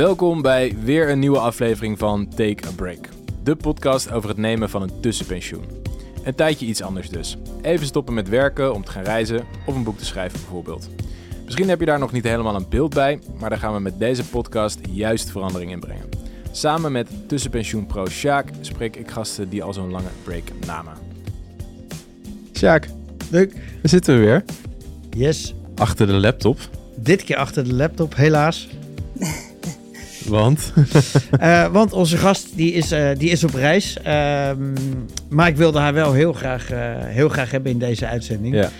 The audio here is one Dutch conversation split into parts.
Welkom bij weer een nieuwe aflevering van Take a Break. De podcast over het nemen van een tussenpensioen. Een tijdje iets anders dus. Even stoppen met werken om te gaan reizen of een boek te schrijven bijvoorbeeld. Misschien heb je daar nog niet helemaal een beeld bij, maar daar gaan we met deze podcast juist verandering in brengen. Samen met tussenpensioenpro Sjaak spreek ik gasten die al zo'n lange break namen. Sjaak, Leuk. daar zitten we weer. Yes. Achter de laptop. Dit keer achter de laptop, helaas. Want? Eh, want onze gast die is, eh, die is op reis. Ehm, maar ik wilde haar wel heel graag, eh, heel graag hebben in deze uitzending. ja.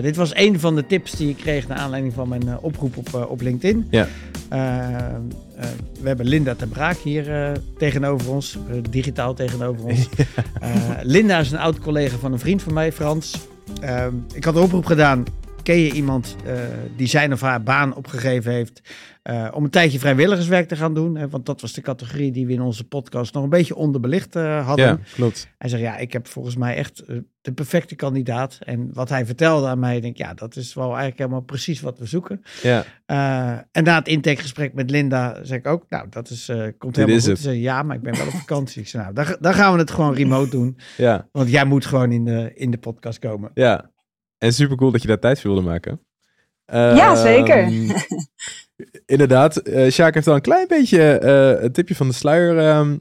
Dit was een van de tips die ik kreeg naar aanleiding van mijn oproep op, op LinkedIn. Ja. Eh, eh, we hebben Linda ten Braak hier tegenover ons, digitaal tegenover ons. Linda is een oud collega van een vriend van mij, Frans. Ehm, ik had een oproep gedaan. Ken je iemand die zijn of haar baan opgegeven heeft eh, om een tijdje vrijwilligerswerk te gaan doen? Hè? Want dat was de categorie die we in onze podcast nog een beetje onderbelicht eh, hadden. ja, klopt. Hij zegt, ja, ik heb volgens mij echt eh, de perfecte kandidaat. En wat hij vertelde aan mij, denk ik, ja, dat is wel eigenlijk helemaal precies wat we zoeken. Ja, Eh, en na het intakegesprek met Linda zei ik ook, nou, dat is, eh, komt helemaal is goed. het. Ze zei, ja, maar ik ben wel op vakantie. Ik zei, nou, dan, dan gaan we het gewoon remote doen. ja, Want jij moet gewoon in de, in de podcast komen. ja. En super cool dat je daar tijd voor wilde maken. Ja, zeker. Inderdaad, eh Sjaak heeft al een klein beetje eh een tipje van de sluier ehm,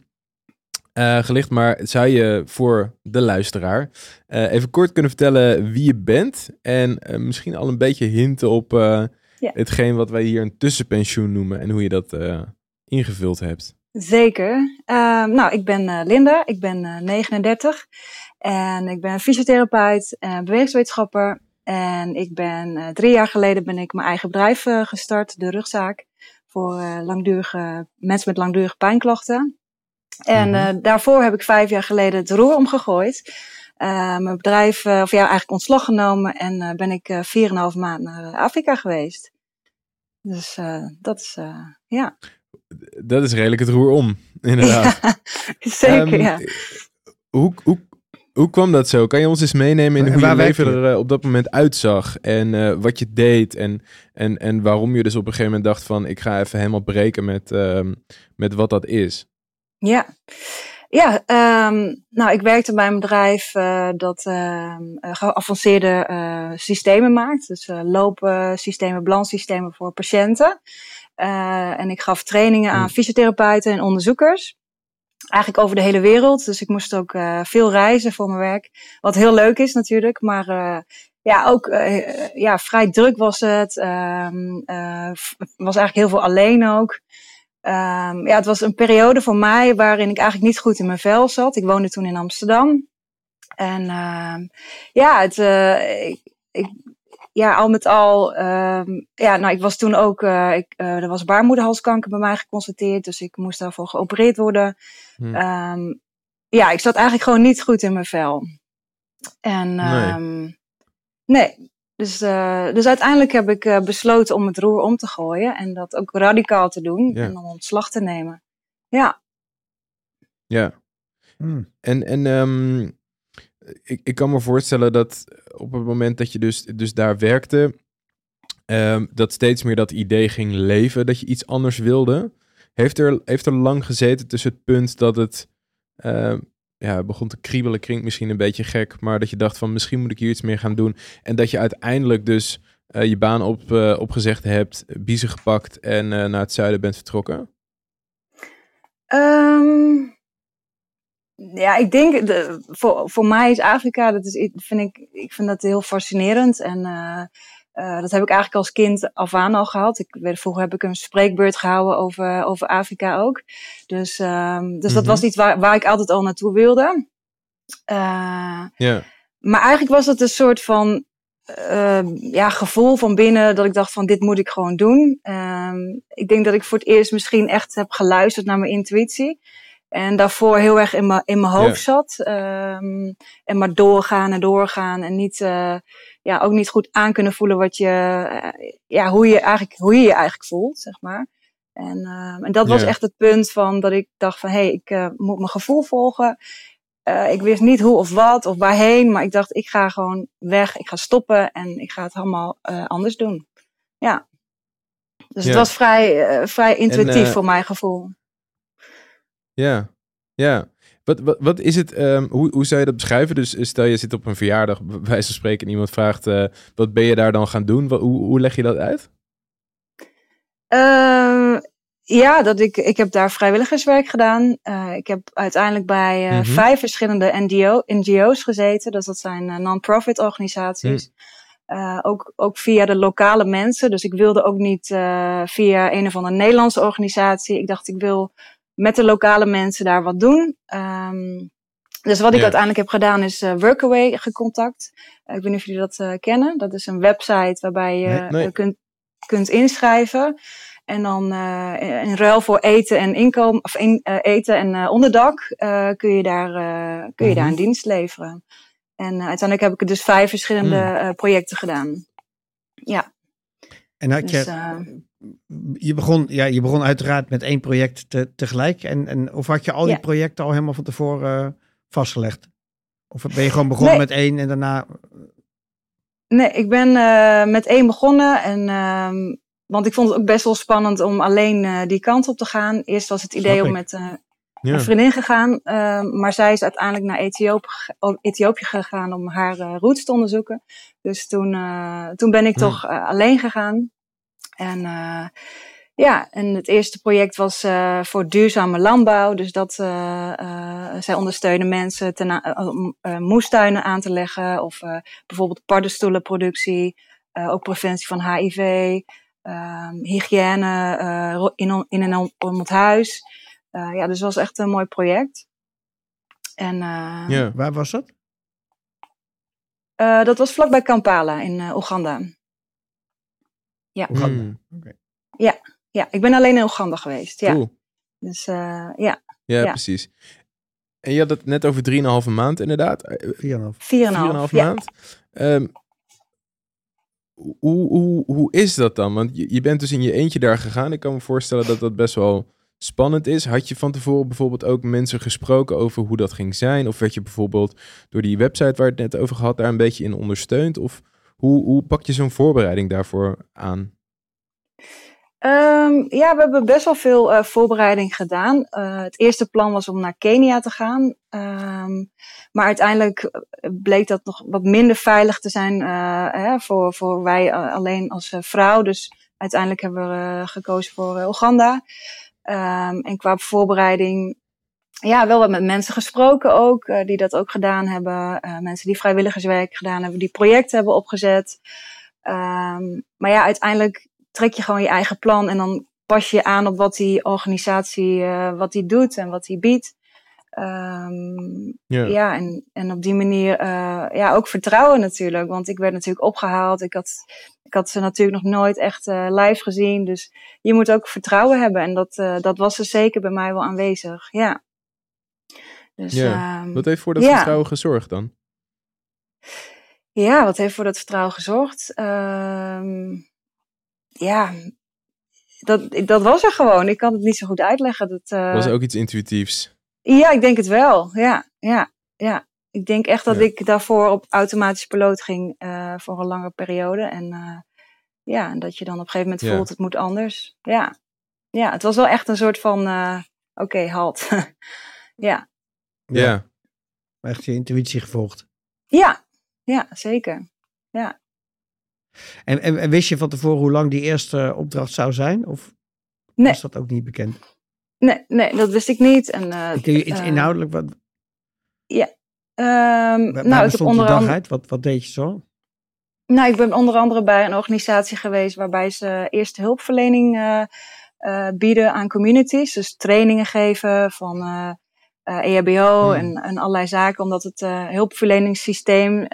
eh, gelicht. Maar zou je voor de luisteraar even kort kunnen vertellen wie je bent? En misschien al een beetje hinten op Ja. hetgeen wat wij hier een tussenpensioen noemen. En hoe je dat ingevuld hebt. Zeker. Ehm, nou, ik ben Linda, ik ben eh, 39 en ik ben fysiotherapeut en bewegingswetenschapper. En ik ben eh, drie jaar geleden ben ik mijn eigen bedrijf eh, gestart, de rugzaak, voor eh, langdurige mensen met langdurige pijnklachten. En Mhm. daarvoor heb ik vijf jaar geleden het roer omgegooid. Eh, mijn bedrijf, of ja, eigenlijk ontslag genomen en ben ik eh, 4,5 maand naar Afrika geweest. Dus dat is, ja. Dat is redelijk het roer om, inderdaad. Zeker, Ehm, ja. Hoe, hoe, hoe kwam dat zo? Kan je ons eens meenemen in En hoe waar je leven je? er eh, op dat moment uitzag? En eh, wat je deed? En, en, en waarom je dus op een gegeven moment dacht van... ik ga even helemaal breken met, ehm, met wat dat is. Ja, ja ehm, nou, ik werkte bij een bedrijf eh, dat ehm, eh, geavanceerde eh, systemen maakt. Dus eh loopsystemen, balanssystemen voor patiënten. Eh, en ik gaf trainingen aan Hmm. fysiotherapeuten en onderzoekers. Eigenlijk over de hele wereld. Dus ik moest ook eh, veel reizen voor mijn werk. Wat heel leuk is natuurlijk. Maar eh, ja, ook eh, ja, vrij druk was het. F- was eigenlijk heel veel alleen ook. Ehm, ja, het was een periode voor mij waarin ik eigenlijk niet goed in mijn vel zat. Ik woonde toen in Amsterdam. En ehm, ja, het, ik, ja, al met al. ehm, ja, nou, ik was toen ook. eh, ik, eh, er was baarmoederhalskanker bij mij geconstateerd. Dus ik moest daarvoor geopereerd worden. Hm. Ehm, ja, ik zat eigenlijk gewoon niet goed in mijn vel. En Nee. ehm, nee. Dus, eh, dus uiteindelijk heb ik eh, besloten om het roer om te gooien en dat ook radicaal te doen Ja. en dan ontslag te nemen. Ja, Ja. Hmm. En, en ehm, ik, ik kan me voorstellen dat op het moment dat je dus, dus daar werkte... ehm, dat steeds meer dat idee ging leven, dat je iets anders wilde. Heeft er, heeft er lang gezeten tussen het punt dat het ehm, ja, begon te kriebelen, klinkt misschien een beetje gek, maar dat je dacht van misschien moet ik hier iets meer gaan doen. En dat je uiteindelijk dus eh, je baan op, eh, opgezegd hebt, biezen gepakt en eh, naar het zuiden bent vertrokken? Ehm, ja ik denk, de, voor, voor mij is Afrika, dat is, vind ik, ik vind dat heel fascinerend. En eh, eh, dat heb ik eigenlijk als kind af aan al gehad. Ik, weet- vroeger heb ik een spreekbeurt gehouden over, over Afrika ook. Dus, ehm, dus dat Mhm. was iets waar, waar ik altijd al naartoe wilde. Eh, Ja, Maar eigenlijk was het een soort van ehm, ja, gevoel van binnen dat ik dacht van dit moet ik gewoon doen. Ehm, ik denk dat ik voor het eerst misschien echt heb geluisterd naar mijn intuïtie. En daarvoor heel erg in mijn, in mijn hoofd zat. Ehm, en maar doorgaan en doorgaan. En niet, eh, ja, ook niet goed aan kunnen voelen wat je, eh, ja, hoe, je eigenlijk, hoe je je eigenlijk voelt, zeg maar. En, ehm, en dat was Ja. echt het punt van dat ik dacht van hé, hey, ik eh, moet mijn gevoel volgen. Ik wist niet hoe of wat of waarheen, maar ik dacht, ik ga gewoon weg, ik ga stoppen en ik ga het allemaal anders doen. Ja. Dus Ja. het was vrij, vrij intuïtief voor mijn gevoel. Ja, ja. Wat, wat, wat is het, ehm, hoe, hoe zou je dat beschrijven? Dus eh, stel je zit op een verjaardag, bij wijze van spreken, en iemand vraagt, eh, wat ben je daar dan gaan doen? Wat, hoe, hoe leg je dat uit? Eh, ja, dat ik, ik heb daar vrijwilligerswerk gedaan. Eh, ik heb uiteindelijk bij Mhm. vijf verschillende NGO, NGO's gezeten. Dus dat zijn non-profit organisaties. Eh, ook, ook via de lokale mensen. Dus ik wilde ook niet via een of andere Nederlandse organisatie. Ik dacht, ik wil met de lokale mensen daar wat doen. Ehm, dus wat ik Ja. uiteindelijk heb gedaan is eh, Workaway gecontact. Eh, ik weet niet of jullie dat eh, kennen. Dat is een website waarbij je Nee, nee. kunt, kunt inschrijven. En dan in ruil voor eten en inkomen, of in, eten en onderdak, kun je daar, kun je daar Mhm. een dienst leveren. En uiteindelijk heb ik dus vijf verschillende eh, projecten gedaan. Ja, En had je, dus, eh, je, begon, ja, je begon uiteraard met één project te, tegelijk. En, en, of had je al die projecten al helemaal van tevoren eh, vastgelegd? Of ben je gewoon begonnen Nee. met één en daarna... nee, ik ben eh, met één begonnen. En, ehm, want ik vond het ook best wel spannend om alleen eh, die kant op te gaan. Eerst was het idee om met eh, Ja. een vriendin gegaan. ehm, maar zij is uiteindelijk naar Ethiopië, oh, Ethiopië gegaan om haar eh, roots te onderzoeken. Dus toen, eh, toen ben ik toch eh, alleen gegaan. En ja, en het eerste project was voor duurzame landbouw. Dus dat zij ondersteunen mensen ten, om moestuinen aan te leggen. Of bijvoorbeeld paddenstoelenproductie. ook preventie van HIV. ehm, hygiëne in, in en om het huis. Eh, ja, dus het was echt een mooi project. En eh, Ja. Waar was dat? eh, dat was vlakbij Kampala in eh, Oeganda. Ja. Oeganda. Hmm, ja, ik ben alleen in Oeganda geweest. Ja, Cool. dus eh, ja, Ja, Ja. precies. En je had het net over 3,5 maand inderdaad. Eh, 4,5. 4,5. 4,5 Ja. maand. Ehm, hoe, hoe, hoe is dat dan? Want je, je bent dus in je eentje daar gegaan. Ik kan me voorstellen dat dat best wel spannend is. Had je van tevoren bijvoorbeeld ook mensen gesproken over hoe dat ging zijn? Of werd je bijvoorbeeld door die website waar het net over gehad daar een beetje in ondersteund? Of hoe, hoe pak je zo'n voorbereiding daarvoor aan? Ehm, ja, we hebben best wel veel eh, voorbereiding gedaan. Eh, het eerste plan was om naar Kenia te gaan. Ehm, maar uiteindelijk eh, bleek dat nog wat minder veilig te zijn hè, voor, voor wij alleen als vrouw. Dus uiteindelijk hebben we gekozen voor Oeganda. Ehm, en qua voorbereiding, ja, wel wat met mensen gesproken ook, eh, die dat ook gedaan hebben. Eh, mensen die vrijwilligerswerk gedaan hebben, die projecten hebben opgezet. Ehm, maar ja, uiteindelijk trek je gewoon je eigen plan en dan pas je aan op wat die organisatie eh, wat die doet en wat die biedt. Ehm, Ja. ja, en, en op die manier ja, ook vertrouwen natuurlijk. Want ik werd natuurlijk opgehaald. Ik had, ik had ze natuurlijk nog nooit echt eh, live gezien. Dus je moet ook vertrouwen hebben. En dat, eh, dat was er zeker bij mij wel aanwezig. Ja. Dus, Ja, ehm, Wat heeft voor dat ja. vertrouwen gezorgd dan? ja, wat heeft voor dat vertrouwen gezorgd? Ehm, ja, dat, dat was er gewoon. Ik kan het niet zo goed uitleggen. Dat, eh, Was ook iets intuïtiefs? Ja, ik denk het wel. Ja, ja, ja. Ik denk echt dat Ja. ik daarvoor op automatische piloot ging eh, voor een lange periode. En eh, ja, en dat je dan op een gegeven moment Ja. voelt het moet anders. Ja, ja het was wel echt een soort van, eh, oké, halt. ja. Ja. Echt je intuïtie gevolgd. ja, ja, zeker. En, en, en wist je van tevoren hoe lang die eerste opdracht zou zijn? Of Nee. was dat ook niet bekend? Nee, nee, dat wist ik niet. En, eh, Kun je iets inhoudelijk, wat, ehm, waar, nou, ik heb onder andere? Wat, wat deed je zo? Nou, ik ben onder andere bij een organisatie geweest waarbij ze eerste hulpverlening eh, eh, bieden aan communities. Dus trainingen geven van eh eh, EHBO Hmm. en, en allerlei zaken, omdat het hulpverleningssysteem,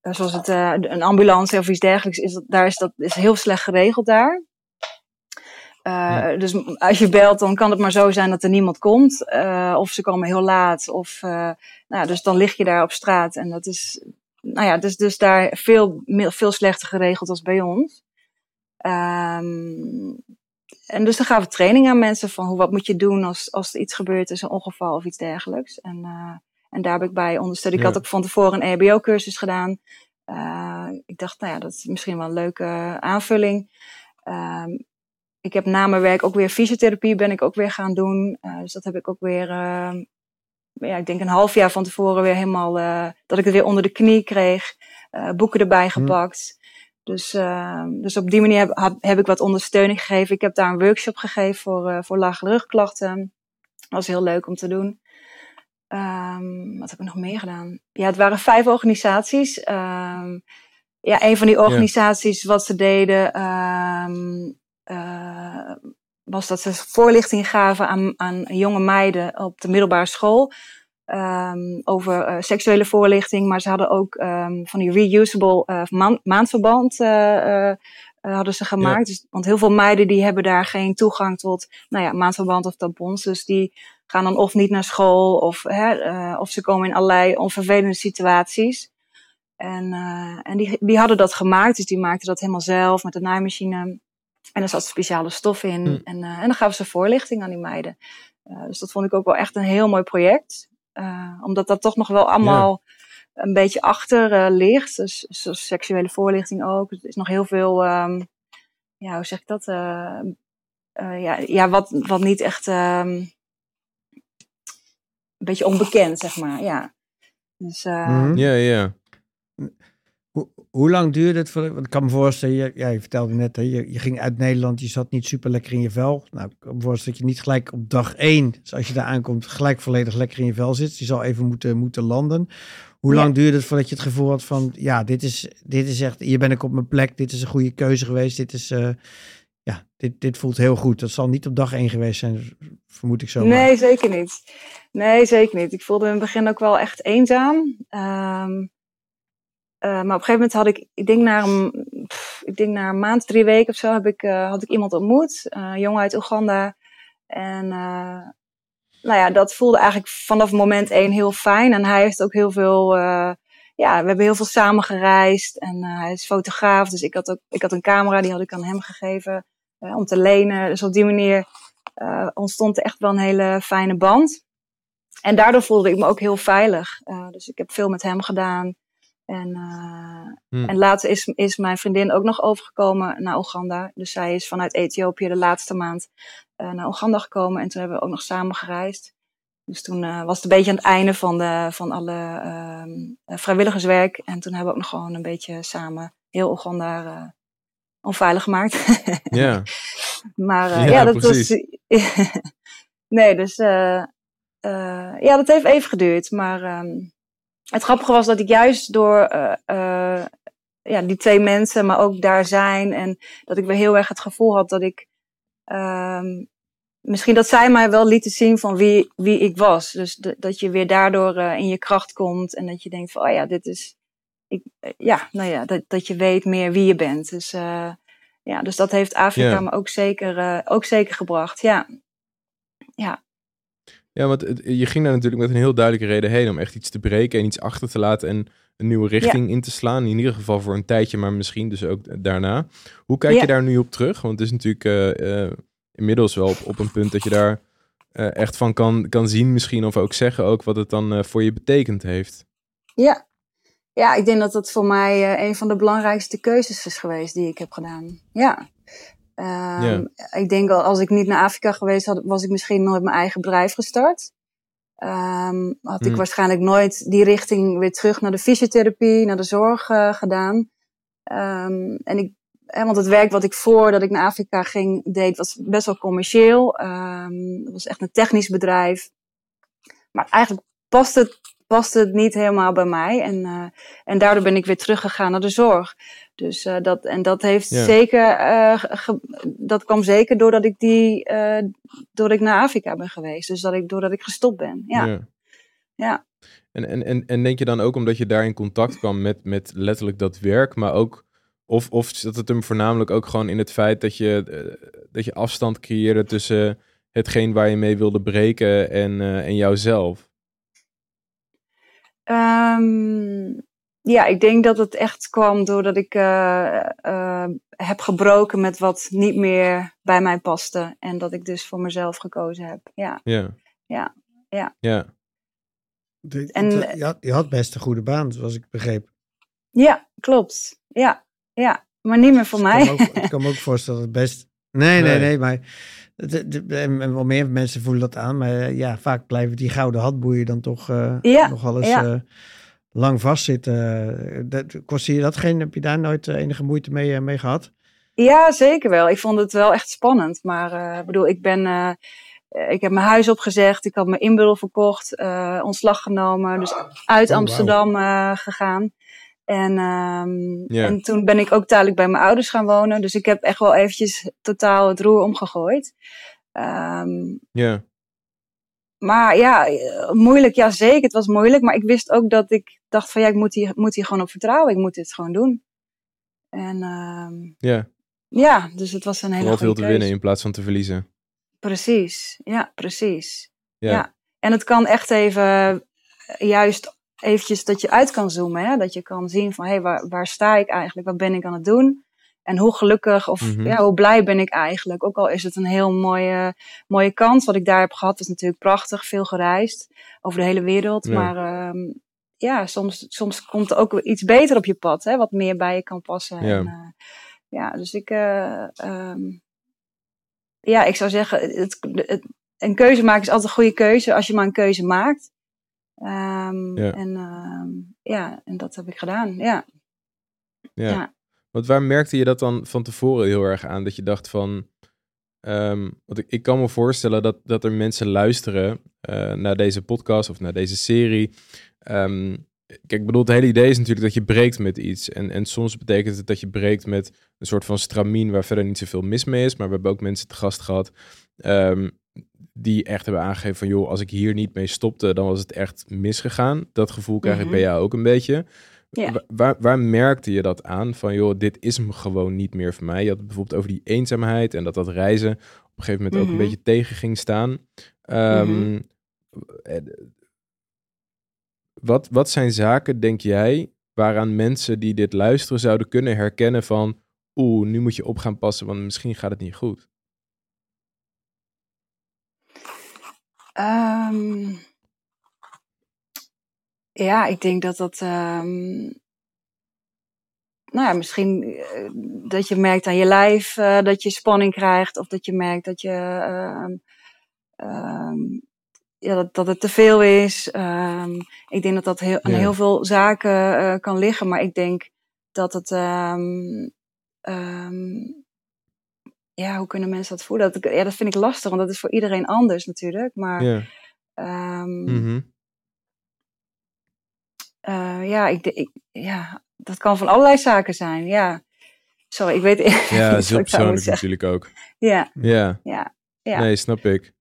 zoals het, een ambulance of iets dergelijks, is, dat, daar is dat is heel slecht geregeld daar. Eh, Dus als je belt, dan kan het maar zo zijn dat er niemand komt. eh, of ze komen heel laat. Of, eh, nou, dus dan lig je daar op straat. En dat is, nou ja, dus, dus daar veel, veel slechter geregeld als bij ons. Ehm, en dus dan gaven we training aan mensen van hoe, wat moet je doen als, als er iets gebeurt, is een ongeval of iets dergelijks. En, en daar heb ik bij ondersteund. Ik Ja. had ook van tevoren een EHBO-cursus gedaan. Ik dacht, nou ja, dat is misschien wel een leuke aanvulling. Ehm, ik heb na mijn werk ook weer fysiotherapie ben ik ook weer gaan doen. dus dat heb ik ook weer, ehm, ja, ik denk een half jaar van tevoren weer helemaal, dat ik het weer onder de knie kreeg. boeken erbij hm. gepakt. Dus, uh, dus op die manier heb, heb, ik wat ondersteuning gegeven. Ik heb daar een workshop gegeven voor, voor lage rugklachten. Dat was heel leuk om te doen. Um, wat heb ik nog meer gedaan? Ja, het waren vijf organisaties. Um, ja, een van die organisaties, wat ze deden, um, uh, was dat ze voorlichting gaven aan, aan jonge meiden op de middelbare school. Um, over uh, seksuele voorlichting, maar ze hadden ook um, van die reusable uh, maandverband uh, hadden ze gemaakt. Dus, want heel veel meiden die hebben daar geen toegang tot nou ja, maandverband of tampons. Dus die gaan dan of niet naar school of, hè, of ze komen in allerlei onvervelende situaties. En, en die, die hadden dat gemaakt, dus die maakten dat helemaal zelf met de naaimachine. En er zat speciale stof in. Mm. En, en dan gaven ze voorlichting aan die meiden. dus dat vond ik ook wel echt een heel mooi project. Uh, omdat dat toch nog wel allemaal een beetje achter uh, ligt. Dus, dus, seksuele voorlichting ook. Er is nog heel veel, um, ja, hoe zeg ik dat? Uh, ja, ja wat, wat niet echt um, een beetje onbekend, zeg maar. Ja. Dus, mm Ja, ja. Hoe, hoe lang duurde het? Voor, want ik kan me voorstellen, je, ja, je vertelde net, hè, je, je ging uit Nederland, je zat niet super lekker in je vel. Nou, ik kan me voorstellen dat je niet gelijk op dag één, dus als je daar aankomt, gelijk volledig lekker in je vel zit. Je zal even moeten, moeten landen. Hoe lang duurde het voordat je het gevoel had van, ja, dit is, dit is echt, hier ben ik op mijn plek, dit is een goede keuze geweest, dit is, uh, ja, dit, dit voelt heel goed. Dat zal niet op dag één geweest zijn, vermoed ik zo. Nee, zeker niet. Nee, zeker niet. Ik voelde in het begin ook wel echt eenzaam. Um, uh, maar op een gegeven moment had ik, ik denk na een, ik denk maand, drie weken of zo, heb ik, uh, had ik iemand ontmoet. Uh, een jongen uit Oeganda. En nou ja, dat voelde eigenlijk vanaf moment één heel fijn. En hij heeft ook heel veel, ja, we hebben heel veel samen gereisd. En hij is fotograaf, dus ik had ook, ik had een camera, die had ik aan hem gegeven om te lenen. Dus op die manier ontstond echt wel een hele fijne band. En daardoor voelde ik me ook heel veilig. dus ik heb veel met hem gedaan. En, uh, en later is, is mijn vriendin ook nog overgekomen naar Oeganda. Dus zij is vanuit Ethiopië de laatste maand uh, naar Oeganda gekomen. En toen hebben we ook nog samen gereisd. Dus toen uh, was het een beetje aan het einde van, de, van alle ehm, vrijwilligerswerk. En toen hebben we ook nog gewoon een beetje samen heel Oeganda onveilig gemaakt. Ja. maar ja, ja, dat precies. was. nee, dus ja, dat heeft even geduurd. Maar. Um, het grappige was dat ik juist door uh, uh, ja, die twee mensen, maar ook daar zijn. En dat ik weer heel erg het gevoel had dat ik. Um, misschien dat zij mij wel lieten zien van wie, wie ik was. Dus de, dat je weer daardoor uh, in je kracht komt. En dat je denkt van, oh ja, dit is. Ik, ja, nou ja, dat, dat je weet meer wie je bent. Dus, ja, dus dat heeft Afrika yeah. me ook zeker, ook zeker gebracht. Ja. Ja. Ja, want je ging daar natuurlijk met een heel duidelijke reden heen om echt iets te breken en iets achter te laten en een nieuwe richting in te slaan. In ieder geval voor een tijdje, maar misschien dus ook daarna. Hoe kijk je daar nu op terug? Want het is natuurlijk uh, uh, inmiddels wel op, op, een punt dat je daar uh, echt van kan, kan zien misschien of ook zeggen ook wat het dan voor je betekend heeft. Ja. ja, ik denk dat dat voor mij een van de belangrijkste keuzes is geweest die ik heb gedaan. Ja. Um, Ik denk al, als ik niet naar Afrika geweest had, was ik misschien nooit mijn eigen bedrijf gestart. Um, had ik mm. waarschijnlijk nooit die richting weer terug naar de fysiotherapie, naar de zorg uh, gedaan. Um, en ik, hè, want het werk wat ik voordat ik naar Afrika ging deed, was best wel commercieel. het was echt een technisch bedrijf. Maar eigenlijk past het paste het niet helemaal bij mij. En, uh, en daardoor ben ik weer teruggegaan naar de zorg. Dus uh, dat, en dat heeft ja. zeker, uh, dat kwam zeker doordat ik die, doordat ik naar Afrika ben geweest. Dus dat ik, doordat ik gestopt ben. Ja. ja. ja. En, en, en, en denk je dan ook omdat je daar in contact kwam met, met letterlijk dat werk, maar ook, of, of zat het hem voornamelijk ook gewoon in het feit dat je, dat je afstand creëerde tussen hetgeen waar je mee wilde breken en, en jouzelf? Um, ja, ik denk dat het echt kwam doordat ik uh, uh, heb gebroken met wat niet meer bij mij paste. En dat ik dus voor mezelf gekozen heb. Ja. Ja. Ja. Ja. ja. De, en, je, had, je had best een goede baan, zoals ik begreep. Ja, klopt. Ja. Ja. maar niet meer voor Ik mij. kan me ook, ik kan me ook voorstellen dat het best... Nee, nee, Nee. nee, maar... de- de- de- en wel meer mensen voelen dat aan. Maar eh, ja, vaak blijven die gouden hatboeien dan toch eh, Ja, nog wel eens ja. eh, lang vastzitten. Dat, kost je dat geen? Heb je daar nooit enige moeite mee, mee gehad? Ja, zeker wel. Ik vond het wel echt spannend. Maar ik bedoel, ik ben. ik heb mijn huis opgezegd. Ik had mijn inbuddel verkocht. ontslag genomen. Dus uit Oh, Amsterdam gegaan. En, ehm, en toen ben ik ook tijdelijk bij mijn ouders gaan wonen. Dus ik heb echt wel eventjes totaal het roer omgegooid. Ehm, Ja, maar ja, eh, moeilijk. Ja, zeker. Het was moeilijk. Maar ik wist ook dat ik dacht van ja, ik moet hier, moet hier gewoon op vertrouwen. Ik moet dit gewoon doen. En ehm, ja. ja, dus het was een hele Vooral veel te winnen in plaats van te verliezen. Precies, ja, precies. Ja. Ja. En het kan echt even, eh, juist eventjes dat je uit kan zoomen. Hè? Dat je kan zien van, hé, hey, waar, waar sta ik eigenlijk? Wat ben ik aan het doen? En hoe gelukkig of Mhm. ja, hoe blij ben ik eigenlijk? Ook al is het een heel mooie, mooie kans wat ik daar heb gehad. is natuurlijk prachtig, veel gereisd over de hele wereld. Ja. Maar ehm, ja, soms, soms komt er ook iets beter op je pad. Hè? Wat meer bij je kan passen. Ja. En, eh, ja, dus ik... eh, ehm, ja, ik zou zeggen, het, het, een keuze maken is altijd een goede keuze als je maar een keuze maakt. Ehm, Ja. En ehm, ja, en dat heb ik gedaan. Ja. Ja. Ja. Want waar merkte je dat dan van tevoren heel erg aan? Dat je dacht van... ehm, want ik, ik kan me voorstellen dat, dat er mensen luisteren eh, naar deze podcast of naar deze serie. Kijk, ik bedoel, het hele idee is natuurlijk dat je breekt met iets. En, en soms betekent het dat je breekt met een soort van stramien waar verder niet zoveel mis mee is. Maar we hebben ook mensen te gast gehad ehm, die echt hebben aangegeven van... joh, als ik hier niet mee stopte, dan was het echt misgegaan. Dat gevoel krijg ik Mhm. bij jou ook een beetje. Ja. Wa- Waar, waar merkte je dat aan? Van joh, dit is hem gewoon niet meer voor mij. Je had het bijvoorbeeld over die eenzaamheid en dat dat reizen op een gegeven moment ook Mhm. een beetje tegen ging staan. Ehm, Mhm. eh, wat, wat zijn zaken, denk jij, waaraan mensen die dit luisteren zouden kunnen herkennen van oeh, nu moet je op gaan passen, want misschien gaat het niet goed. Ehm, ja, ik denk dat dat. ehm, nou ja, misschien eh, dat je merkt aan je lijf eh, dat je spanning krijgt. Of dat je merkt dat je. ehm, ehm, ja, dat, dat het te veel is. Ik denk dat dat heel, aan Ja. heel veel zaken eh, kan liggen. Maar ik denk dat het. ehm, ja, hoe kunnen mensen dat voelen? Dat, ja, dat vind ik lastig, want dat is voor iedereen anders natuurlijk. Maar Ja. Ehm, Mhm. eh, ja, ik, ik, ja, dat kan van allerlei zaken zijn. Ja, sorry, ik weet Ja, dat is heel moet persoonlijk natuurlijk ook. Ja, Ja. ja, ja. Nee, snap ik.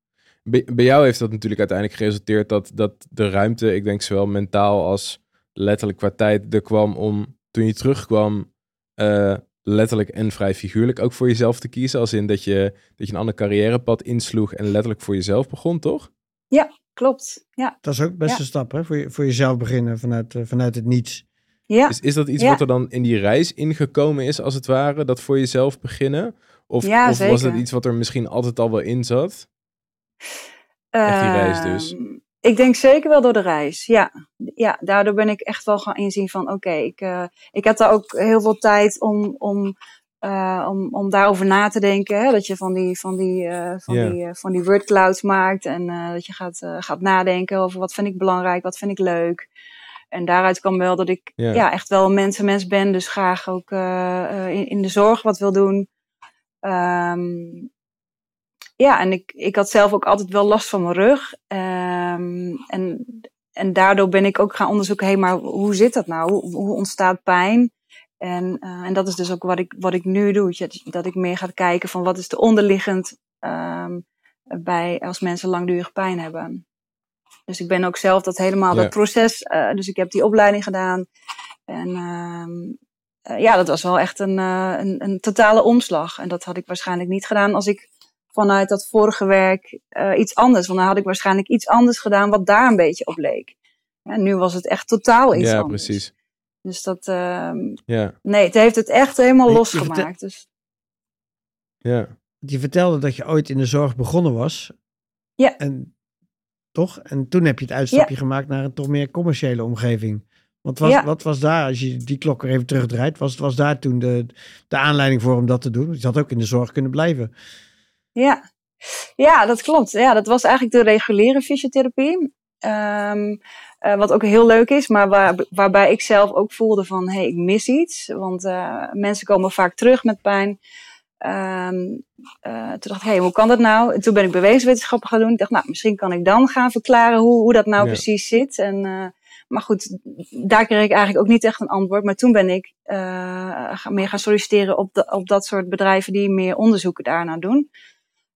Bij, bij jou heeft dat natuurlijk uiteindelijk geresulteerd dat, dat de ruimte, ik denk zowel mentaal als letterlijk qua tijd, er kwam om toen je terugkwam, eh, letterlijk en vrij figuurlijk ook voor jezelf te kiezen. Als in dat je, dat je een ander carrièrepad insloeg en letterlijk voor jezelf begon, toch? Klopt. Ja, Dat is ook best Ja. een stap, hè? Voor, je, voor jezelf beginnen vanuit, eh, vanuit het niets. ja. Is, is dat iets Ja. wat er dan in die reis ingekomen is, als het ware, dat voor jezelf beginnen? Of, Ja, of was het zeker. iets wat er misschien altijd al wel in zat? Echt die reis dus. Ehm, Ik denk zeker wel door de reis, ja. Ja, daardoor ben ik echt wel gaan inzien van, oké, ik, eh, ik heb daar ook heel veel tijd om, om, eh, om, om daarover na te denken. Hè? Dat je van die, van die, eh, van die, van die wordclouds maakt en dat je gaat, gaat nadenken over wat vind ik belangrijk, wat vind ik leuk. En daaruit kwam wel dat ik Ja. ja. echt wel een mensenmens ben, dus graag ook in, in de zorg wat wil doen. Ehm, ja, en ik, ik had zelf ook altijd wel last van mijn rug. Ehm, en, en daardoor ben ik ook gaan onderzoeken, hé, maar hoe zit dat nou? Hoe, hoe ontstaat pijn? En, eh, en dat is dus ook wat ik, wat ik nu doe. Dat- ik meer ga kijken van wat is er onderliggend ehm, bij als mensen langdurig pijn hebben. Dus ik ben ook zelf dat helemaal Ja. dat proces. eh, dus ik heb die opleiding gedaan. En ehm, eh, ja, dat was wel echt een, een, een totale omslag. En dat had ik waarschijnlijk niet gedaan als ik vanuit dat vorige werk eh, iets anders. Want dan had ik waarschijnlijk iets anders gedaan wat daar een beetje op leek. Ja, nu was het echt totaal iets ja, anders. precies. Dus dat, ehm, Ja, nee, het heeft het echt helemaal Je- je losgemaakt. Dus ja. Je vertelde dat je ooit in de zorg begonnen was. Ja. En toch? En toen heb je het uitstapje gemaakt naar een toch meer commerciële omgeving. Want was, Ja. wat was daar, als je die klok er even terugdraait, was, was daar toen de, de aanleiding voor om dat te doen? Je had ook in de zorg kunnen blijven. Ja. ja, dat klopt. Ja, dat was eigenlijk de reguliere fysiotherapie. Ehm, eh, wat ook heel leuk is, maar waar, waarbij ik zelf ook voelde van, hé, hey, ik mis iets. Want eh, mensen komen vaak terug met pijn. Ehm, eh, toen dacht ik, hé, hey, hoe kan dat nou? En toen ben ik beweeswetenschappen gaan doen. Ik dacht, nou, misschien kan ik dan gaan verklaren hoe, hoe dat nou Ja. precies zit. En, maar goed, daar kreeg ik eigenlijk ook niet echt een antwoord. Maar toen ben ik meer gaan solliciteren op, de, op dat soort bedrijven die meer onderzoeken daarna doen.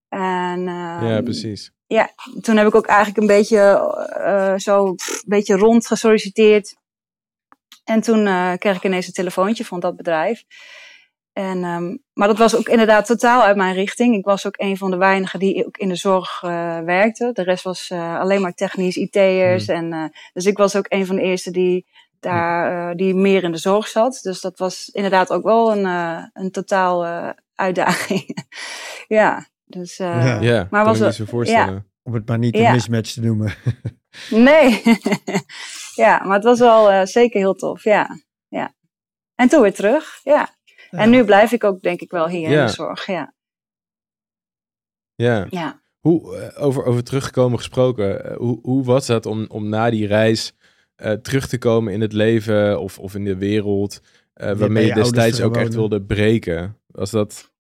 En, ja, ehm, precies. toen heb ik ook eigenlijk een beetje eh, zo pff, een beetje rond gesolliciteerd. En toen eh, kreeg ik ineens een telefoontje van dat bedrijf. En, ehm, maar dat was ook inderdaad totaal uit mijn richting. Ik was ook een van de weinigen die ook in de zorg eh, werkte. De rest was alleen maar technisch IT'ers. En, eh, dus ik was ook een van de eerste die daar eh, die meer in de zorg zat. Dus dat was inderdaad ook wel een, een totaal uitdaging. ja, dus eh, Ja. Ja, maar kan was zo voorstellen. Om het maar niet Ja. een mismatch te noemen. Nee. ja, maar het was wel eh, zeker heel tof. Ja. ja. En toen weer terug. Ja. En nu blijf ik ook denk ik wel hier in de zorg. Ja. Ja. ja. Hoe, eh, over, over terugkomen gesproken, hoe, hoe was dat om, om na die reis eh, terug te komen in het leven of, of in de wereld, eh, waarmee je je destijds ook echt wilde breken? Was dat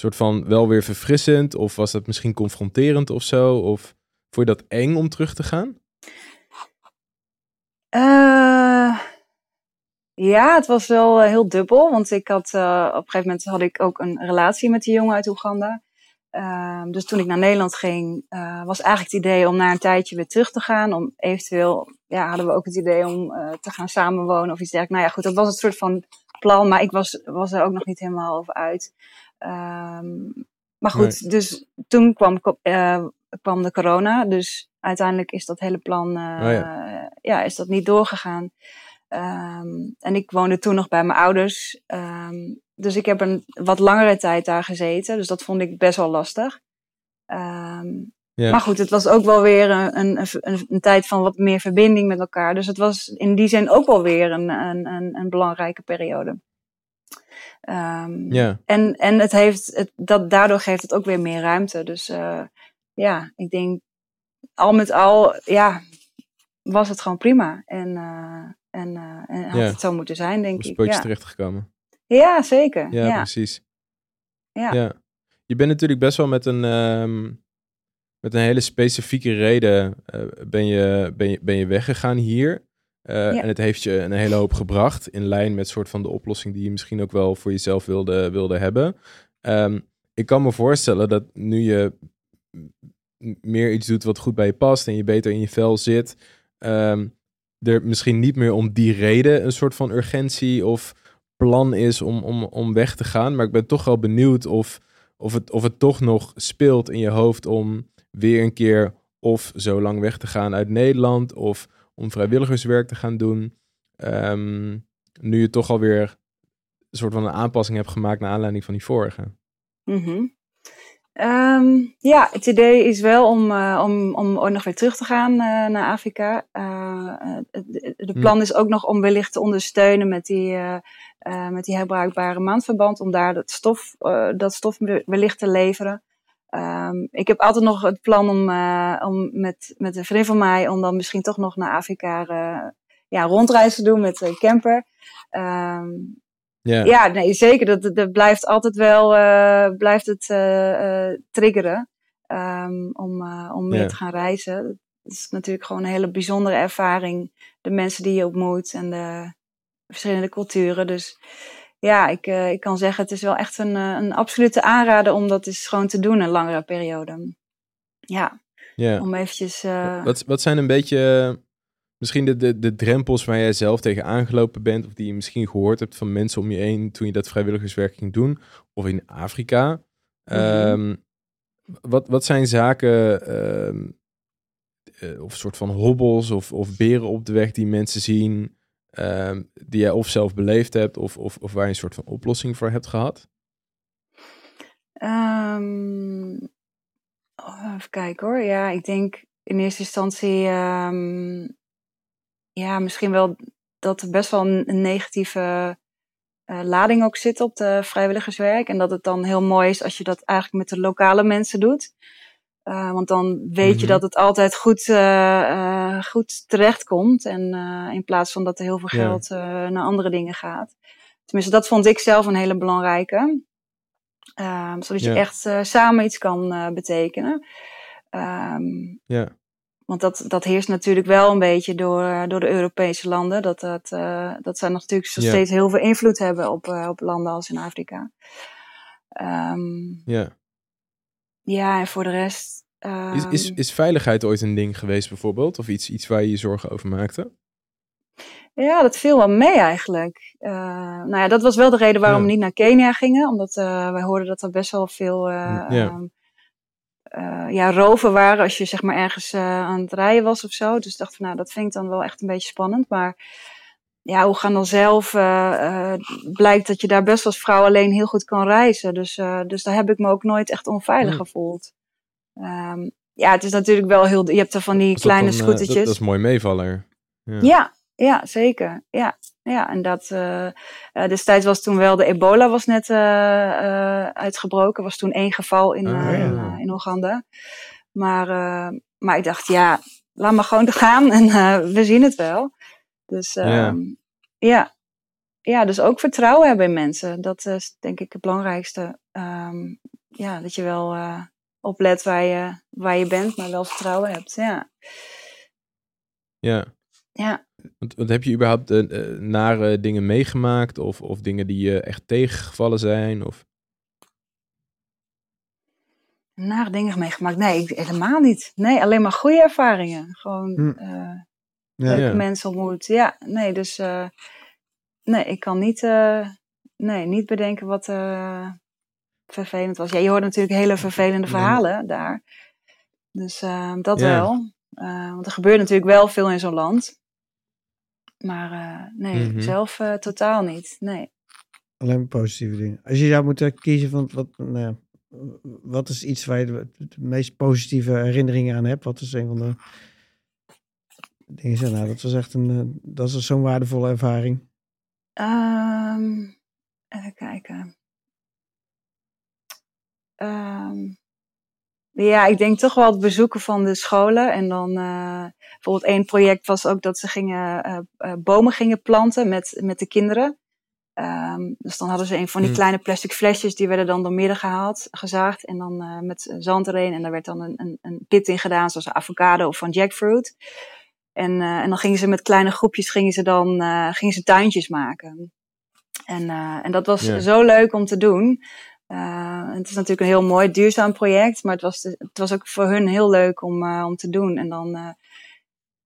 soort van wel weer verfrissend of was dat misschien confronterend of zo? Of vond je dat eng om terug te gaan? Eh, ja, het was wel eh, heel dubbel. Want ik had, eh, op een gegeven moment had ik ook een relatie met die jongen uit Oeganda. Ehm, dus toen ik naar Nederland ging, was eigenlijk het idee om na een tijdje weer terug te gaan. Om eventueel, ja, hadden we ook het idee om te gaan samenwonen of iets dergelijks. Nou ja, goed, dat was het soort van plan, maar ik was, was er ook nog niet helemaal over uit. Ehm, maar goed, dus toen kwam, eh, kwam de corona. Dus uiteindelijk is dat hele plan eh, Oh ja. is dat niet doorgegaan. Ehm, en ik woonde toen nog bij mijn ouders. Ehm, dus ik heb een wat langere tijd daar gezeten. Dus dat vond ik best wel lastig. Ja. Maar goed, het was ook wel weer een, een, een, een tijd van wat meer verbinding met elkaar. Dus het was in die zin ook wel weer een, een, een, een belangrijke periode. Ehm, Ja, en, en het heeft, het, dat, daardoor geeft het ook weer meer ruimte. Dus eh, ja, ik denk al met al, ja, was het gewoon prima. En, eh, en, eh, en had Ja. het zo moeten zijn, denk ik. Ja. terechtgekomen. ja, zeker. Ja, Ja, precies. Ja. Ja. Je bent natuurlijk best wel met een, ehm, met een hele specifieke reden ben, je, ben, je, ben je weggegaan hier. Eh, Ja. En het heeft je een hele hoop gebracht. In lijn met soort van de oplossing die je misschien ook wel voor jezelf wilde, wilde hebben. Ehm, ik kan me voorstellen dat nu je meer iets doet wat goed bij je past en je beter in je vel zit. ehm, er misschien niet meer om die reden een soort van urgentie of plan is om, om, om weg te gaan. Maar ik ben toch wel benieuwd of, of, het, of het toch nog speelt in je hoofd om weer een keer of zo lang weg te gaan uit Nederland of om vrijwilligerswerk te gaan doen. Ehm, nu je toch alweer een soort van een aanpassing hebt gemaakt naar aanleiding van die vorige. Mhm. Ehm, ja, het idee is wel om, eh, om, om ook nog weer terug te gaan eh, naar Afrika. Eh, het- de de Hm. plan is ook nog om wellicht te ondersteunen met die, eh, eh, met die herbruikbare maandverband. Om daar dat stof, eh, dat stof we- wellicht te leveren. Ehm, ik heb altijd nog het plan om, eh, om met, met een vriend van mij... om dan misschien toch nog naar Afrika eh, ja, rondreis te doen met een camper. Ehm, Ja, ja, nee, zeker. Dat, dat, blijft altijd wel eh, blijft het, eh, eh, triggeren ehm, om, eh, om meer te gaan reizen. Het is natuurlijk gewoon een hele bijzondere ervaring. De mensen die je ontmoet en de verschillende culturen. Dus ja, ik, eh, ik kan zeggen, het is wel echt een, eh, een absolute aanrader om dat eens gewoon te doen, een langere periode. Ja, ja. om eventjes... eh, Wat, wat zijn een beetje misschien de, de, de drempels waar jij zelf tegen aangelopen bent, of die je misschien gehoord hebt van mensen om je heen toen je dat vrijwilligerswerk ging doen, of in Afrika? Mhm. Ehm, wat, wat zijn zaken, ehm, eh, of soort van hobbels of, of beren op de weg die mensen zien, ehm, die jij of zelf beleefd hebt, of, of, of waar je een soort van oplossing voor hebt gehad? Ehm, oh, even kijken hoor. Ja, ik denk in eerste instantie, ehm, ja, misschien wel dat er best wel een, negatieve uh, lading ook zit op de vrijwilligerswerk. En dat het dan heel mooi is als je dat eigenlijk met de lokale mensen doet. Uh, want dan weet je Mhm. dat het altijd goed, uh, goed terechtkomt. En in plaats van dat er heel veel Ja. geld naar andere dingen gaat. Tenminste, dat vond ik zelf een hele belangrijke. Ehm, zodat je echt samen iets kan betekenen. Ehm, Ja. want dat, dat heerst natuurlijk wel een beetje door, door de Europese landen. Dat, dat, uh, dat zij natuurlijk nog Ja. steeds heel veel invloed hebben op, uh, op landen als in Afrika. Ehm, ja. ja, en voor de rest. Is, is, ehm, is veiligheid ooit een ding geweest bijvoorbeeld? Of iets, iets waar je je zorgen over maakte? Ja, dat viel wel mee eigenlijk. Uh, nou ja, dat was wel de reden waarom Ja. we niet naar Kenia gingen. Omdat uh, wij hoorden dat er best wel veel uh, Ja. um, uh, ja, roven waren als je zeg maar ergens aan het rijden was of zo. Dus dacht van nou, dat vind ik dan wel echt een beetje spannend. Maar ja, hoe gaan dan zelf? Blijkt dat je daar best als vrouw alleen heel goed kan reizen. Dus, dus daar heb ik me ook nooit echt onveilig Hmm. gevoeld. Um, ja, het is natuurlijk wel heel. Je hebt er van die dat kleine dan, eh, scootertjes. Dat, dat is mooi meevaller. Ja. Ja, ja, zeker. Ja, ja en dat uh, uh, destijds was toen wel de ebola was net uh, uitgebroken. Was toen één geval in, Ah, in, ja. in Oeganda. Maar, maar ik dacht, ja, laat maar gewoon gaan en we zien het wel. Dus Ja. um, ja. ja, dus ook vertrouwen hebben in mensen. Dat is denk ik het belangrijkste. Um, ja, dat je wel oplet waar je, waar je bent, maar wel vertrouwen hebt. Ja. Ja. Ja. Want, want heb je überhaupt uh, nare dingen meegemaakt? Of, of dingen die je echt tegengevallen zijn? Of... Nare dingen meegemaakt? Nee, ik, helemaal niet. Nee, alleen maar goede ervaringen. Gewoon Hm. uh, Ja. leuke Ja. mensen ontmoet. Ja, nee, dus uh, nee, ik kan niet, uh, nee, niet bedenken wat vervelend was. Ja, je hoort natuurlijk hele vervelende verhalen daar. Dus uh, dat Ja. wel. Uh, want er gebeurt natuurlijk wel veel in zo'n land. Maar uh, nee, Mhm. zelf uh, totaal niet. Nee. Alleen maar positieve dingen. Als je zou moeten kiezen van wat, nou wat is iets waar je de, de meest positieve herinneringen aan hebt? Wat is een van de dingen? Nou, dat was echt een, eh, dat is zo'n waardevolle ervaring. Um, even kijken. Um, ja, ik denk toch wel het bezoeken van de scholen. En dan uh, bijvoorbeeld één project was ook dat ze gingen, uh, uh, bomen gingen planten met, met de kinderen. Um, dus dan hadden ze een van die Hmm. kleine plastic flesjes, die werden dan door midden gehaald, gezaagd. En dan met zand erin. En daar werd dan een, een, een pit in gedaan, zoals avocado of van jackfruit. En, en dan gingen ze met kleine groepjes gingen ze dan gingen ze tuintjes maken. En, en dat was zo leuk om te doen. Uh, het is natuurlijk een heel mooi duurzaam project, maar het was, de, het was ook voor hun heel leuk om, uh, om te doen. En dan uh,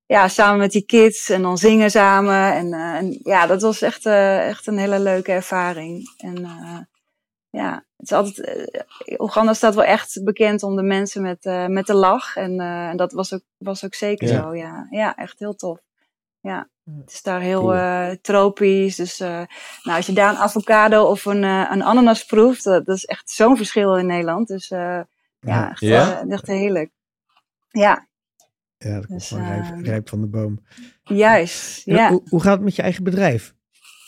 ja, samen met die kids en dan zingen samen. En, en ja, dat was echt, echt een hele leuke ervaring. En ja, het is altijd, Oeganda staat wel echt bekend om de mensen met, met de lach. En, en dat was ook, was ook zeker Ja. zo, ja. Ja, echt heel tof. Ja, het is daar heel Cool. uh, tropisch. Dus uh, nou, als je daar een avocado of een, uh, een ananas proeft, dat, dat is echt zo'n verschil in Nederland. Dus uh, ja, Ja. echt, Ja? uh, echt heerlijk. Ja, Ja, dat komt Dus, gewoon rijp, eh, rijp van de boom. juist. En Ja. Hoe, hoe gaat het met je eigen bedrijf?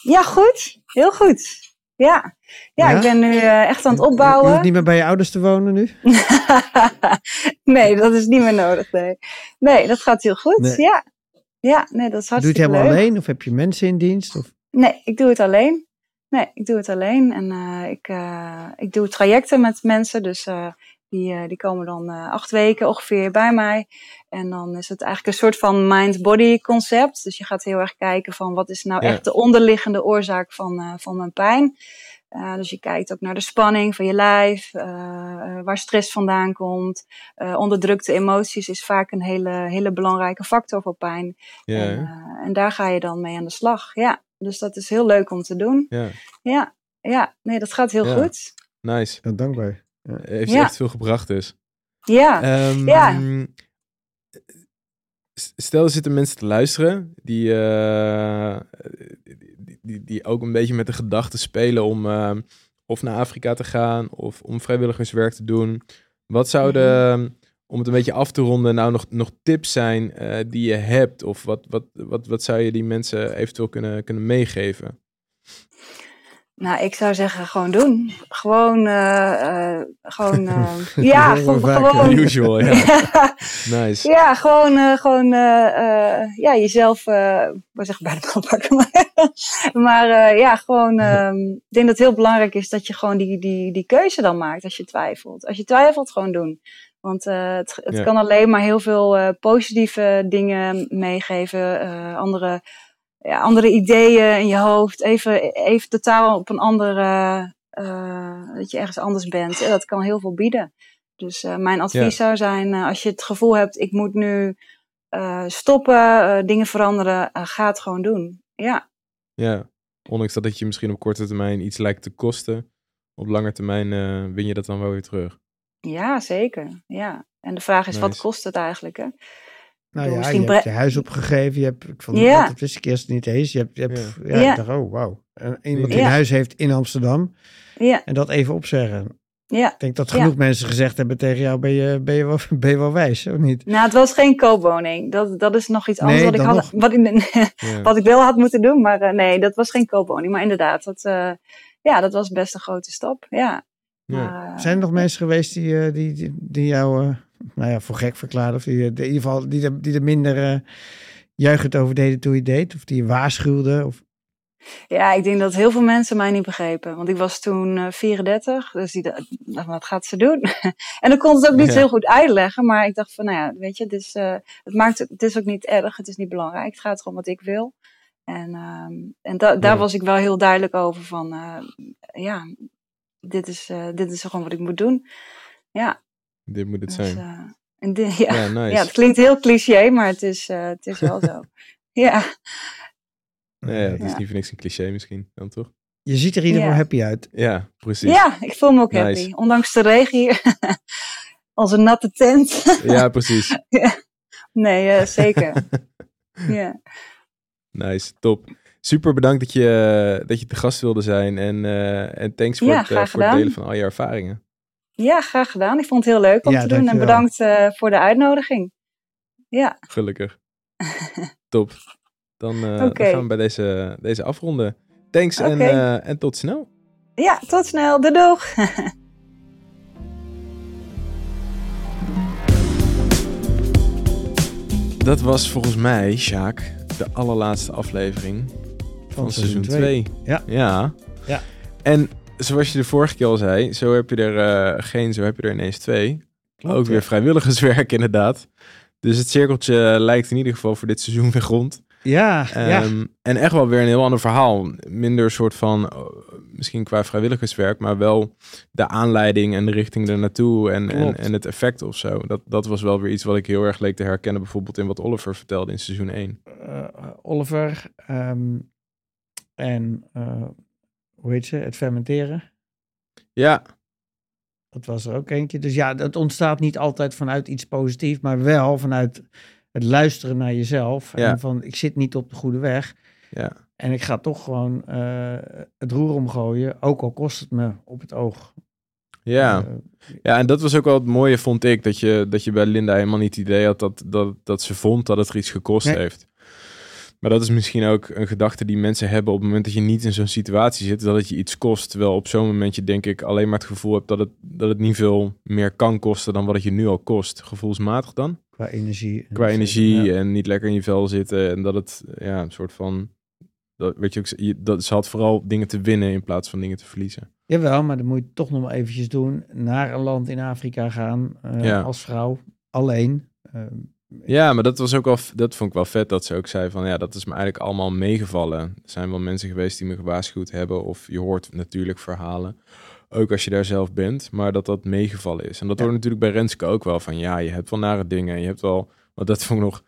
ja, goed. Heel goed. Ja, ja, Ja? ik ben nu uh, echt aan het Je opbouwen. hoeft niet meer bij je ouders te wonen nu? nee, dat is niet meer nodig. Nee, nee dat gaat heel goed. Nee. Ja. Ja, nee, dat is Doe je het hartstikke helemaal leuk. alleen of heb je mensen in dienst? Of? Nee, ik doe het alleen. Nee, ik doe het alleen. En uh, ik, uh, ik doe trajecten met mensen. Dus uh, die, uh, die komen dan uh, acht weken ongeveer bij mij. En dan is het eigenlijk een soort van mind-body concept. Dus je gaat heel erg kijken van wat is nou Ja. echt de onderliggende oorzaak van, uh, van mijn pijn. Uh, dus je kijkt ook naar de spanning van je lijf, uh, uh, waar stress vandaan komt. Uh, onderdrukte emoties is vaak een hele, hele belangrijke factor voor pijn. Ja, en, uh, en daar ga je dan mee aan de slag. Ja, dus dat is heel leuk om te doen. ja. Ja, ja, nee, dat gaat heel Ja. goed. Nice. Ja, dankbaar. Heeft je echt veel gebracht dus. Ja, Ehm, Ja. Stel, er zitten mensen te luisteren die, eh, die, die, ook een beetje met de gedachte spelen om ehm, of naar Afrika te gaan of om vrijwilligerswerk te doen. Wat zouden om het een beetje af te ronden, nou nog, nog tips zijn eh, die je hebt? Of wat, wat, wat, wat zou je die mensen eventueel kunnen, kunnen meegeven? Nou, ik zou zeggen, gewoon doen. Gewoon, uh, gewoon, uh, ja, gewoon, gewoon. Usual, ja. nice. Ja, gewoon, gewoon, ja, jezelf, wat zeg bij de bal pakken. maar ja, gewoon, um, ik denk dat het heel belangrijk is dat je gewoon die, die, die keuze dan maakt als je twijfelt. Als je twijfelt, gewoon doen. Want het, het ja. kan alleen maar heel veel positieve dingen meegeven, andere ja, andere ideeën in je hoofd. Even, even totaal op een andere, uh, dat je ergens anders bent. Dat kan heel veel bieden. Dus uh, mijn advies ja. zou zijn, uh, als je het gevoel hebt, ik moet nu stoppen, dingen veranderen, ga het gewoon doen. Ja. Ja, ondanks dat het je misschien op korte termijn iets lijkt te kosten, op lange termijn win je dat dan wel weer terug. Ja, zeker. Ja. En de vraag is, nice. wat kost het eigenlijk? Hè? Nou ja, je hebt je huis opgegeven. Je hebt, ik vond het ja. dat wist ik eerst niet eens. Je hebt, je hebt ja. ja, ik dacht, oh wauw. Iemand die een huis heeft in Amsterdam. Ja. En dat even opzeggen. Ja. Ik denk dat genoeg mensen gezegd hebben tegen jou, ben je, ben je, wel, ben je wel wijs, of niet? Nou, het was geen koopwoning. Dat, dat is nog iets anders nee, wat, ik had, wat, ik, wat ik wel had moeten doen. Maar uh, nee, dat was geen koopwoning. Maar inderdaad, dat, uh, ja, dat was best een grote stap. Ja. Maar, uh, Zijn er nog mensen geweest die, die, die, die jou nou ja, voor gek verklaarden. Of die, in ieder geval die er, die er minder uh, juichend over deden toen je deed. Of die je waarschuwden. Of... Ja, ik denk dat heel veel mensen mij niet begrepen. Want ik was toen uh, 34. Dus die dacht, wat gaat ze doen? en ik kon het ook niet ja. heel goed uitleggen. Maar ik dacht van, nou ja, weet je, het is, uh, het maakt, het is ook niet erg. Het is niet belangrijk. Het gaat gewoon wat ik wil. En, um, en da daar was ik wel heel duidelijk over van, ja, dit is, dit is gewoon wat ik moet doen. Ja, dit moet het dus, zijn. Uh, en dit, ja. Ja, nice. ja, het klinkt heel cliché, maar het is, uh, het is wel zo. Ja. Nee, ja, het is ja. niet voor niks een cliché misschien, dan toch? Je ziet er in ieder geval happy uit. Ja, precies. Ja, ik voel me ook nice. happy. Ondanks de regen hier. Als een natte tent. ja, precies. Nee, uh, zeker. ja. Nice, top. Super bedankt dat je, dat je te gast wilde zijn. En, en thanks voor, het, voor het delen van al je ervaringen. Ja, graag gedaan. Ik vond het heel leuk om ja, te doen. En bedankt uh, voor de uitnodiging. Ja. Gelukkig. Top. Dan, uh, okay. dan, gaan we bij deze, deze afronden. Thanks okay. en, uh, en tot snel. Ja, tot snel. Doei doeg. Dat was volgens mij, Sjaak, de allerlaatste aflevering van, van seizoen 2. Ja. ja. Ja. En zoals je de vorige keer al zei, zo heb je er uh, geen, zo heb je er ineens twee. Klopt, Ook weer ja. vrijwilligerswerk inderdaad. Dus het cirkeltje lijkt in ieder geval voor dit seizoen weer rond. Ja, um, ja. En echt wel weer een heel ander verhaal. Minder soort van, uh, misschien qua vrijwilligerswerk, maar wel de aanleiding en de richting er naartoe en, en, en, het effect of zo. Dat, dat was wel weer iets wat ik heel erg leek te herkennen, bijvoorbeeld in wat Oliver vertelde in seizoen 1. Uh, Oliver um, en hoe heet ze, het fermenteren. Ja. Dat was er ook eentje. Dus ja, dat ontstaat niet altijd vanuit iets positiefs, maar wel vanuit het luisteren naar jezelf. Ja. En van, ik zit niet op de goede weg. Ja. En ik ga toch gewoon uh, het roer omgooien, ook al kost het me op het oog. Ja. Uh, ja, en dat was ook wel het mooie, vond ik, dat je, dat je bij Linda helemaal niet het idee had dat, dat, dat ze vond dat het er iets gekost nee. heeft. Maar dat is misschien ook een gedachte die mensen hebben op het moment dat je niet in zo'n situatie zit, dat het je iets kost. Terwijl op zo'n moment je denk ik alleen maar het gevoel hebt dat het, dat het niet veel meer kan kosten dan wat het je nu al kost. Gevoelsmatig dan? Qua energie. Qua energie ja. en niet lekker in je vel zitten. En dat het ja, een soort van, dat, weet je ook, dat, ze had vooral dingen te winnen in plaats van dingen te verliezen. Jawel, maar dan moet je toch nog maar eventjes doen. Naar een land in Afrika gaan uh, ja. als vrouw, alleen. Uh, ja, maar dat was ook wel, dat vond ik wel vet dat ze ook zei van ja, dat is me eigenlijk allemaal meegevallen. Er zijn wel mensen geweest die me gewaarschuwd hebben of je hoort natuurlijk verhalen, ook als je daar zelf bent, maar dat dat meegevallen is. En dat ja. hoort natuurlijk bij Renske ook wel van ja, je hebt wel nare dingen, je hebt wel, want dat vond ik nog,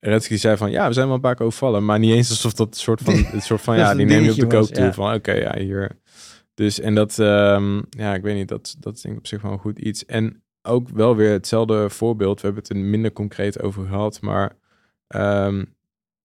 Renske zei van ja, we zijn wel een paar keer overvallen, maar niet eens alsof dat soort van, het soort van ja, die neem je op de kook toe ja. van oké, okay, ja, hier. Dus en dat, um, ja, ik weet niet, dat, dat denk ik op zich wel een goed iets. En ook wel weer hetzelfde voorbeeld. We hebben het er minder concreet over gehad, maar um,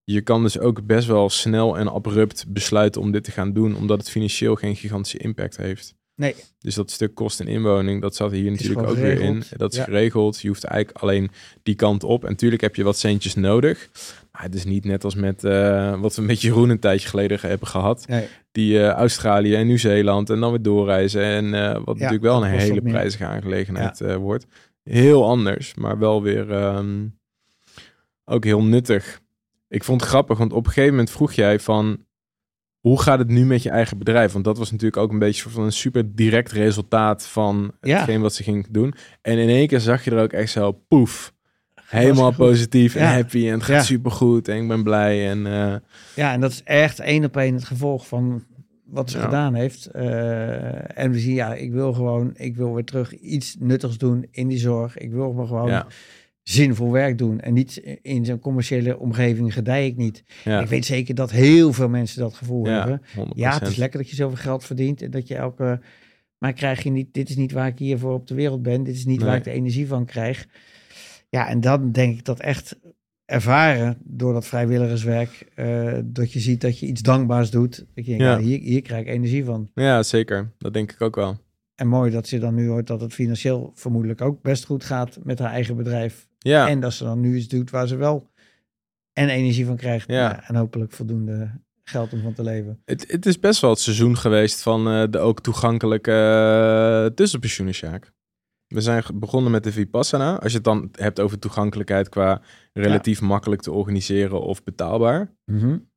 je kan dus ook best wel snel en abrupt besluiten om dit te gaan doen, omdat het financieel geen gigantische impact heeft. Nee. Dus dat stuk kost en inwoning, dat zat hier natuurlijk ook weer in. Dat is Ja. geregeld. Je hoeft eigenlijk alleen die kant op. En natuurlijk heb je wat centjes nodig. Maar het is niet net als met eh, wat we met Jeroen een tijdje geleden ge- hebben gehad. Nee. Die eh, Australië en Nieuw-Zeeland en dan weer doorreizen. En eh, wat natuurlijk wel een hele prijzige aangelegenheid wordt. Heel anders, maar wel weer ehm, ook heel nuttig. Ik vond het grappig, want op een gegeven moment vroeg jij van... Hoe gaat het nu met je eigen bedrijf? Want dat was natuurlijk ook een beetje van een super direct resultaat van Ja. hetgeen wat ze ging doen. En in één keer zag je er ook echt zo, poef, helemaal positief en Ja. happy en het gaat super goed en ik ben blij. En eh, Ja, en dat is echt één op één het gevolg van wat ze Ja. gedaan heeft. Eh, en we zien, ja, ik wil gewoon, ik wil weer terug iets nuttigs doen in die zorg. Ik wil maar gewoon ja, zinvol werk doen. En niet in zo'n commerciële omgeving gedij ik niet. ja, Ik weet zeker dat heel veel mensen dat gevoel ja, hebben. 100%. Ja, het is lekker dat je zoveel geld verdient en dat je elke. Maar krijg je niet, dit is niet waar ik hiervoor op de wereld ben. Dit is niet waar ik de energie van krijg. Ja, en dan denk ik dat echt ervaren door dat vrijwilligerswerk. eh, dat je ziet dat je iets dankbaars doet. Dat je denkt, Ja. ja. hier, hier krijg ik energie van. Ja, zeker. Dat denk ik ook wel. En mooi dat ze dan nu hoort dat het financieel vermoedelijk ook best goed gaat met haar eigen bedrijf. Ja, En dat ze dan nu iets doet waar ze wel en energie van krijgt. Ja. Ja, en hopelijk voldoende geld om van te leven. het, het is best wel het seizoen geweest van eh, de ook toegankelijke uh, tussenpensioenen, Sjaak. We zijn begonnen met de Vipassana. Als je het dan hebt over toegankelijkheid qua relatief makkelijk te organiseren of betaalbaar.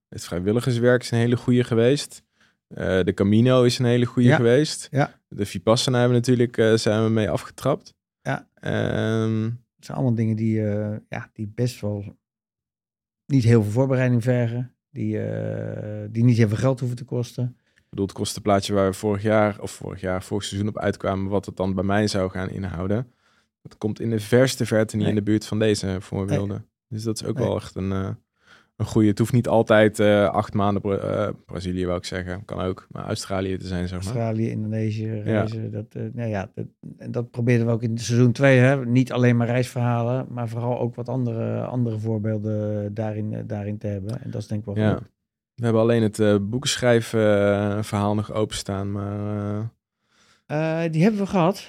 Het vrijwilligerswerk is een hele goede geweest. Eh, de Camino is een hele goede Ja. geweest. Ja. De Vipassana hebben we natuurlijk zijn we mee afgetrapt. Ja. Ehm, Het zijn allemaal dingen die, eh, ja, die best wel niet heel veel voorbereiding vergen. Die, eh, die niet heel veel geld hoeven te kosten. Ik bedoel, het kostenplaatje waar we vorig jaar, of vorig jaar, vorig seizoen op uitkwamen, wat het dan bij mij zou gaan inhouden. Dat komt in de verste verte niet Nee. in de buurt van deze voorbeelden. Dus dat is ook Nee. wel echt een, eh, een goede. Het hoeft niet altijd eh, acht maanden eh, Brazilië, wou ik zeggen. Kan ook, maar Australië te zijn, zeg maar. Australië, Indonesië reizen. Dat, eh, nou ja, dat, en dat probeerden we ook in seizoen 2. Hè? Niet alleen maar reisverhalen, maar vooral ook wat andere, andere voorbeelden daarin, daarin te hebben. En dat is denk ik wel Ja. goed. We hebben alleen het uh, boekenschrijven eh, verhaal nog openstaan, maar... die hebben we gehad.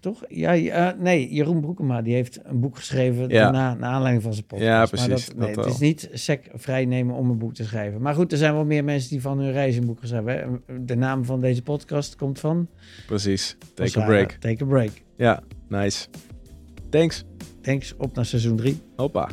Toch? Ja, ja, nee, Jeroen Broekema die heeft een boek geschreven Ja. daarna, naar aanleiding van zijn podcast. Ja, Maar precies, dat, nee, dat het is niet sec vrij nemen om een boek te schrijven. Maar goed, er zijn wel meer mensen die van hun reis een boek geschreven hebben. De naam van deze podcast komt van... precies. Take a break. Take a break. Ja, nice. Thanks. Thanks, op naar seizoen 3. Hoppa.